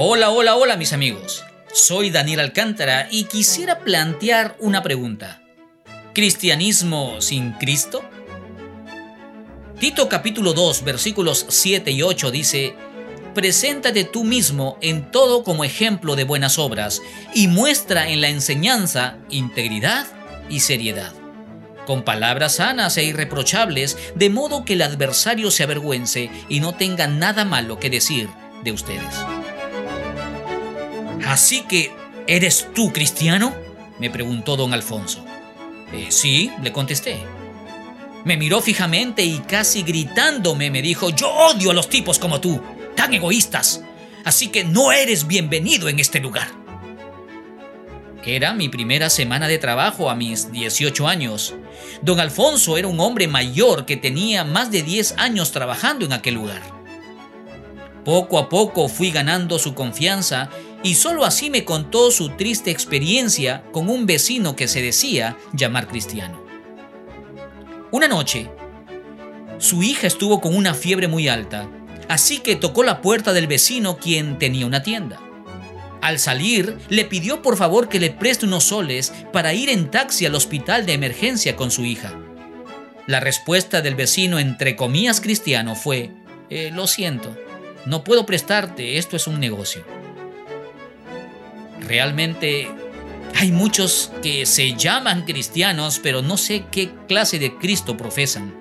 Hola, hola, hola mis amigos. Soy Daniel Alcántara y quisiera plantear una pregunta. ¿Cristianismo sin Cristo? Tito capítulo 2 versículos 7 y 8 dice, Preséntate tú mismo en todo como ejemplo de buenas obras y muestra en la enseñanza integridad y seriedad, con palabras sanas e irreprochables, de modo que el adversario se avergüence y no tenga nada malo que decir de ustedes. Así que, ¿eres tú cristiano? me preguntó don Alfonso. Eh, sí, le contesté. Me miró fijamente y casi gritándome me dijo, yo odio a los tipos como tú, tan egoístas, así que no eres bienvenido en este lugar. Era mi primera semana de trabajo a mis 18 años. Don Alfonso era un hombre mayor que tenía más de 10 años trabajando en aquel lugar. Poco a poco fui ganando su confianza y solo así me contó su triste experiencia con un vecino que se decía llamar cristiano. Una noche, su hija estuvo con una fiebre muy alta, así que tocó la puerta del vecino quien tenía una tienda. Al salir, le pidió por favor que le preste unos soles para ir en taxi al hospital de emergencia con su hija. La respuesta del vecino, entre comillas cristiano, fue, eh, lo siento, no puedo prestarte, esto es un negocio. Realmente hay muchos que se llaman cristianos, pero no sé qué clase de Cristo profesan.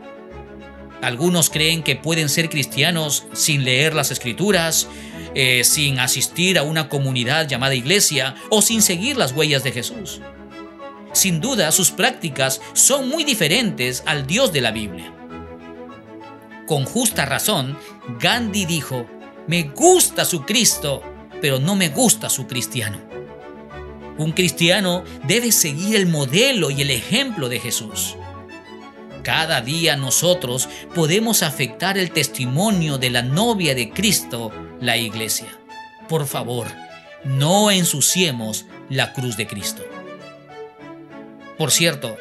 Algunos creen que pueden ser cristianos sin leer las escrituras, eh, sin asistir a una comunidad llamada iglesia o sin seguir las huellas de Jesús. Sin duda, sus prácticas son muy diferentes al Dios de la Biblia. Con justa razón, Gandhi dijo, me gusta su Cristo, pero no me gusta su cristiano. Un cristiano debe seguir el modelo y el ejemplo de Jesús. Cada día nosotros podemos afectar el testimonio de la novia de Cristo, la iglesia. Por favor, no ensuciemos la cruz de Cristo. Por cierto,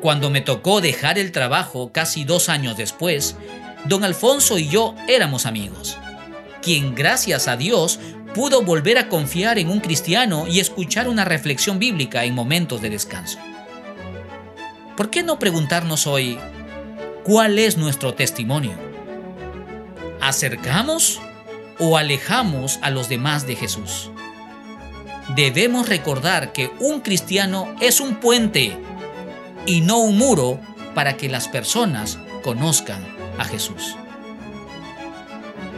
cuando me tocó dejar el trabajo casi dos años después, don Alfonso y yo éramos amigos, quien gracias a Dios pudo volver a confiar en un cristiano y escuchar una reflexión bíblica en momentos de descanso. ¿Por qué no preguntarnos hoy cuál es nuestro testimonio? ¿Acercamos o alejamos a los demás de Jesús? Debemos recordar que un cristiano es un puente y no un muro para que las personas conozcan a Jesús.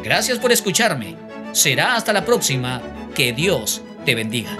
Gracias por escucharme. Será hasta la próxima. Que Dios te bendiga.